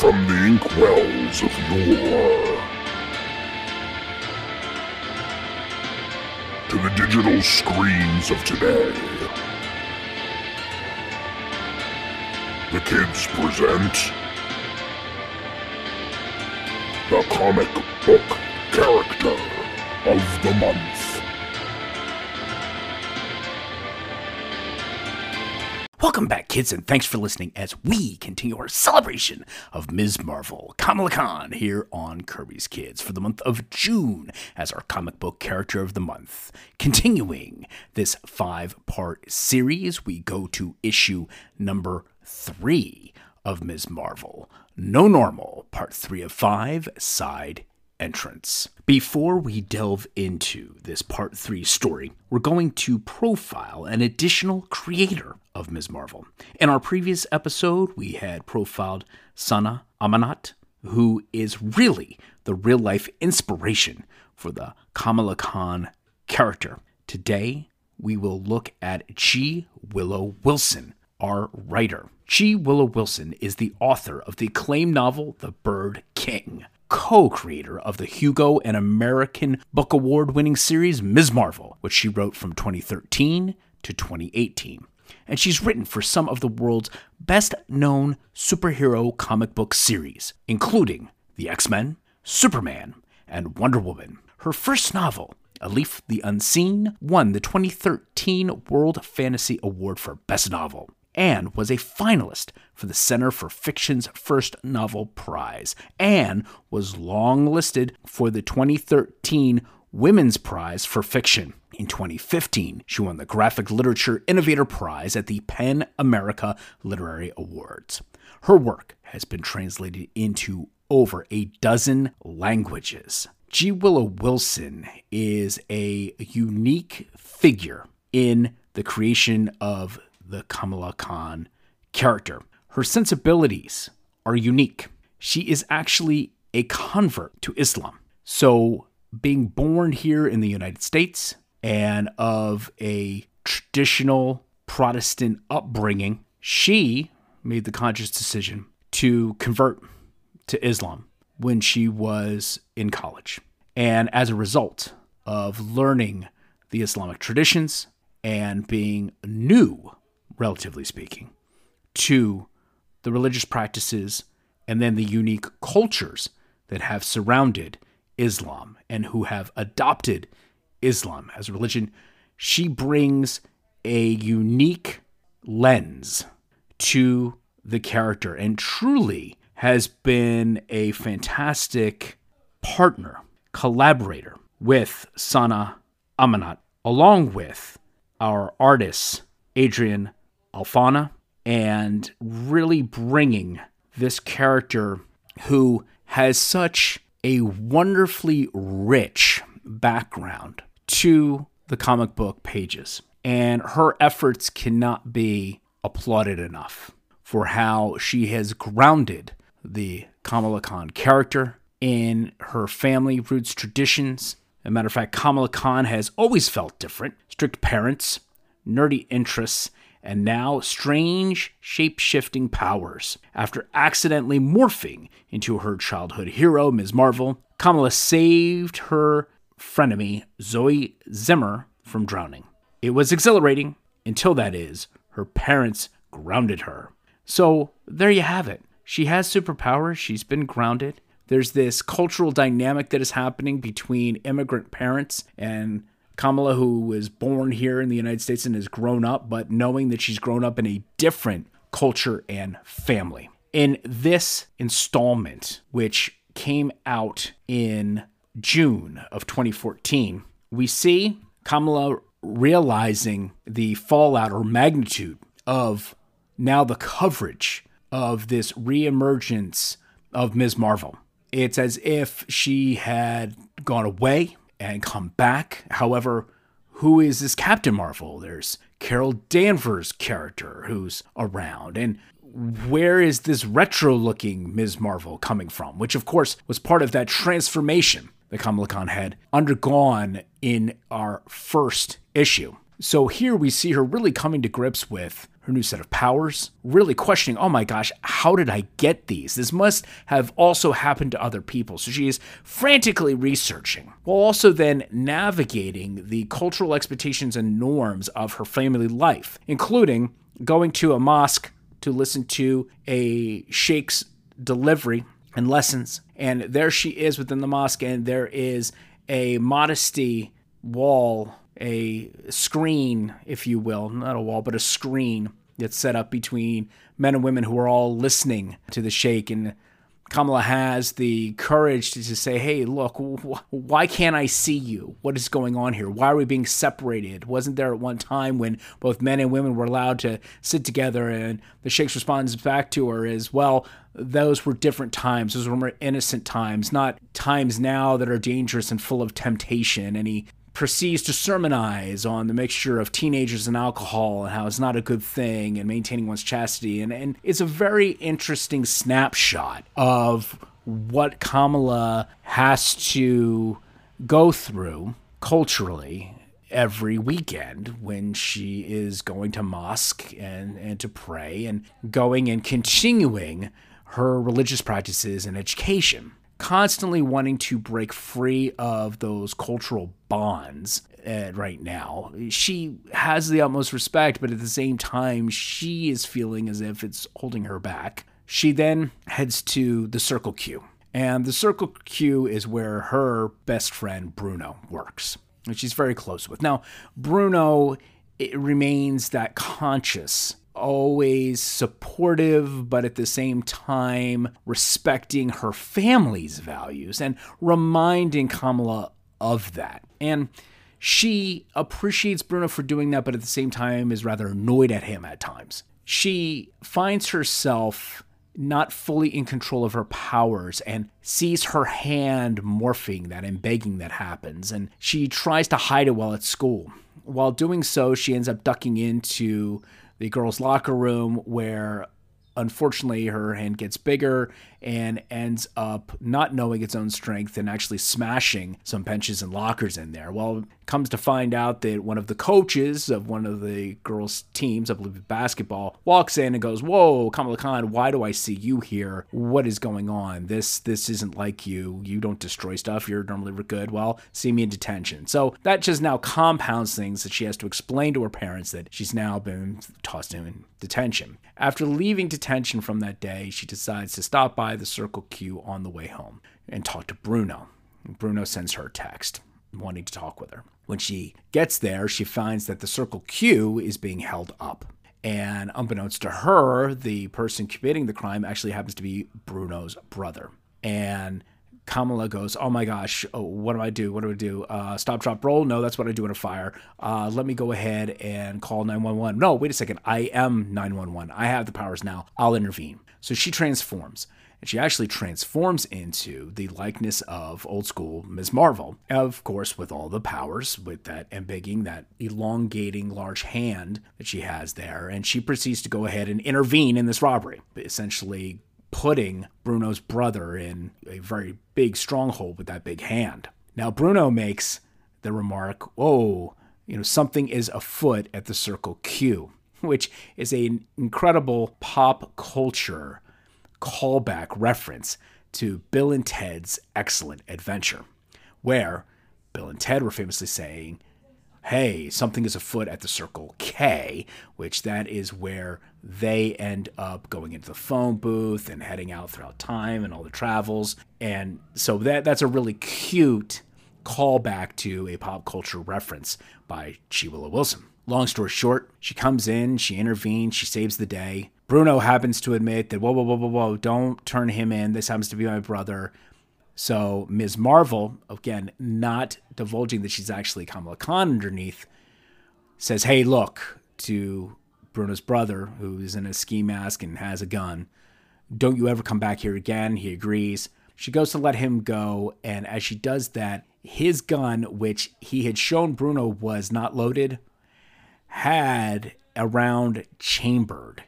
From the inkwells of yore to the digital screens of today, the kids present the comic book character of the month. Welcome back, kids, and thanks for listening as we continue our celebration of Ms. Marvel, Kamala Khan, here on Kirby's Kids for the month of June as our comic book character of the month. Continuing this five part series, we go to issue number three of Ms. Marvel No Normal, part three of five, side entrance. Before we delve into this part three story, we're going to profile an additional creator of Ms. Marvel. In our previous episode, we had profiled Sana Amanat, who is really the real life inspiration for the Kamala Khan character. Today, we will look at G. Willow Wilson, our writer. G. Willow Wilson is the author of the acclaimed novel The Bird King co creator of the Hugo and American Book Award winning series Ms. Marvel, which she wrote from 2013 to 2018. And she's written for some of the world's best known superhero comic book series, including The X Men, Superman, and Wonder Woman. Her first novel, Alif the Unseen, won the 2013 World Fantasy Award for Best Novel and was a finalist for the Center for Fiction's First Novel Prize, and was long listed for the 2013 Women's Prize for Fiction. In 2015, she won the Graphic Literature Innovator Prize at the PEN America Literary Awards. Her work has been translated into over a dozen languages. G. Willow Wilson is a unique figure in the creation of the Kamala Khan character. Her sensibilities are unique. She is actually a convert to Islam. So, being born here in the United States and of a traditional Protestant upbringing, she made the conscious decision to convert to Islam when she was in college. And as a result of learning the Islamic traditions and being new relatively speaking, to the religious practices and then the unique cultures that have surrounded Islam and who have adopted Islam as a religion, she brings a unique lens to the character and truly has been a fantastic partner, collaborator with Sana Amanat, along with our artists, Adrian Alphona and really bringing this character who has such a wonderfully rich background to the comic book pages. And her efforts cannot be applauded enough for how she has grounded the Kamala Khan character in her family roots traditions. As a matter of fact, Kamala Khan has always felt different. Strict parents, nerdy interests, and now strange shape shifting powers. After accidentally morphing into her childhood hero, Ms. Marvel, Kamala saved her frenemy, Zoe Zimmer, from drowning. It was exhilarating, until that is, her parents grounded her. So there you have it. She has superpowers, she's been grounded. There's this cultural dynamic that is happening between immigrant parents and Kamala, who was born here in the United States and has grown up, but knowing that she's grown up in a different culture and family. In this installment, which came out in June of 2014, we see Kamala realizing the fallout or magnitude of now the coverage of this reemergence of Ms. Marvel. It's as if she had gone away and come back. However, who is this Captain Marvel? There's Carol Danvers' character who's around. And where is this retro looking Ms. Marvel coming from? Which, of course, was part of that transformation that Kamala Khan had undergone in our first issue. So here we see her really coming to grips with her new set of powers, really questioning, oh my gosh, how did I get these? This must have also happened to other people. So she is frantically researching while also then navigating the cultural expectations and norms of her family life, including going to a mosque to listen to a sheikh's delivery and lessons. And there she is within the mosque, and there is a modesty wall a screen, if you will, not a wall, but a screen that's set up between men and women who are all listening to the sheikh. And Kamala has the courage to, say, hey, look, wh- why can't I see you? What is going on here? Why are we being separated? Wasn't there at one time when both men and women were allowed to sit together? And the sheikh's response back to her is, well, those were different times. Those were more innocent times, not times now that are dangerous and full of temptation. And he proceeds to sermonize on the mixture of teenagers and alcohol and how it's not a good thing and maintaining one's chastity. And, and it's a very interesting snapshot of what Kamala has to go through culturally every weekend when she is going to mosque and, and to pray and going and continuing her religious practices and education constantly wanting to break free of those cultural bonds uh, right now. She has the utmost respect, but at the same time, she is feeling as if it's holding her back. She then heads to the Circle Q. And the Circle Q is where her best friend Bruno works, which she's very close with. Now, Bruno remains that conscious always supportive, but at the same time respecting her family's values and reminding Kamala of that. And she appreciates Bruno for doing that, but at the same time is rather annoyed at him at times. She finds herself not fully in control of her powers and sees her hand morphing that and begging that happens. And she tries to hide it while at school. While doing so, she ends up ducking into the girls' locker room where unfortunately her hand gets bigger and ends up not knowing its own strength and actually smashing some benches and lockers in there. Well, comes to find out that one of the coaches of one of the girls' teams, I believe basketball, walks in and goes, "Whoa, Kamala Khan, why do I see you here? What is going on? This this isn't like you. You don't destroy stuff. You're normally good. Well, see me in detention." So that just now compounds things that she has to explain to her parents that she's now been tossed in detention. After leaving detention from that day, she decides to stop by the Circle Q on the way home and talk to Bruno. Bruno sends her a text wanting to talk with her. When she gets there, she finds that the Circle Q is being held up. And unbeknownst to her, the person committing the crime actually happens to be Bruno's brother. And Kamala goes, "Oh my gosh, oh, what do I do? What do I do? Uh, stop, drop, roll? No, that's what I do in a fire. Uh, let me go ahead and call 911. No, wait a second. I am 911. I have the powers now. I'll intervene." So she transforms and she actually transforms into the likeness of old school Ms. Marvel. Of course, with all the powers, with that embigging, that elongating large hand that she has there, and she proceeds to go ahead and intervene in this robbery, essentially putting Bruno's brother in a very big stronghold with that big hand. Now, Bruno makes the remark, oh, you know, something is afoot at the Circle Q, which is an incredible pop culture callback reference to Bill and Ted's Excellent Adventure, where Bill and Ted were famously saying, Hey, something is afoot at the Circle K, which that is where they end up going into the phone booth and heading out throughout time and all the travels. And so that that's a really cute callback to a pop culture reference by. Willow Wilson. Long story short, she comes in, she intervenes, she saves the day. Bruno happens to admit that, whoa, whoa, whoa, whoa, whoa, don't turn him in. This happens to be my brother. So Ms. Marvel, again, not divulging that she's actually Kamala Khan underneath, says, hey, look, to Bruno's brother, who is in a ski mask and has a gun, don't you ever come back here again. He agrees. She goes to let him go. And as she does that, his gun, which he had shown Bruno was not loaded, had a round chambered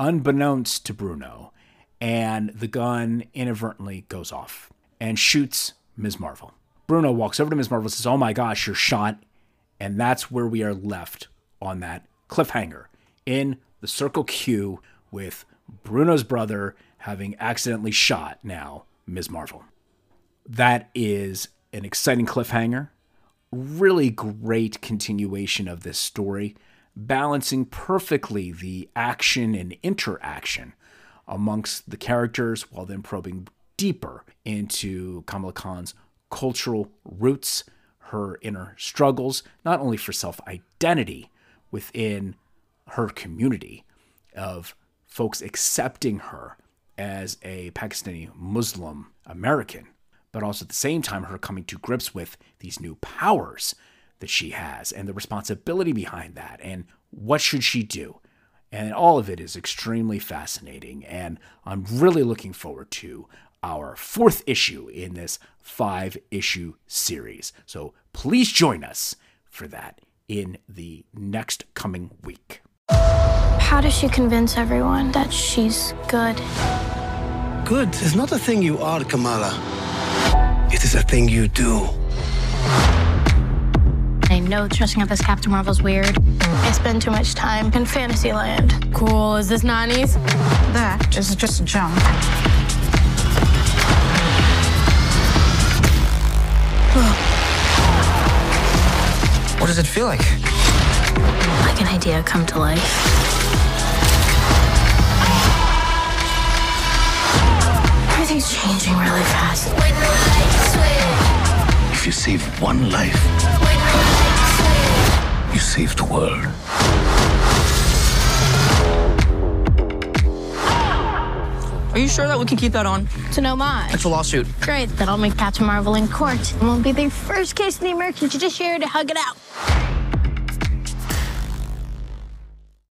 unbeknownst to Bruno, and the gun inadvertently goes off and shoots Ms. Marvel. Bruno walks over to Ms. Marvel and says, Oh my gosh, you're shot. And that's where we are left on that cliffhanger in the Circle Q with Bruno's brother having accidentally shot now Ms. Marvel. That is an exciting cliffhanger, really great continuation of this story, balancing perfectly the action and interaction amongst the characters while then probing deeper into Kamala Khan's cultural roots, her inner struggles, not only for self identity within her community of folks accepting her as a Pakistani Muslim American, but also at the same time, her coming to grips with these new powers that she has and the responsibility behind that and what should she do and all of it is extremely fascinating and i'm really looking forward to our fourth issue in this five issue series so please join us for that in the next coming week How does she convince everyone that she's good? Good is not a thing you are, Kamala. It is a thing you do. I know dressing up as Captain Marvel's weird. I spend too much time in Fantasyland. Cool. Is this Nani's? That is just a jump. What does it feel like? Like an idea come to life. Everything's changing really fast. If you save one life, you saved the world. Are you sure that we can keep that on? It's an homage. It's a lawsuit. Great. That'll make Captain Marvel in court. And we'll be the first case in the American judiciary to hug it out.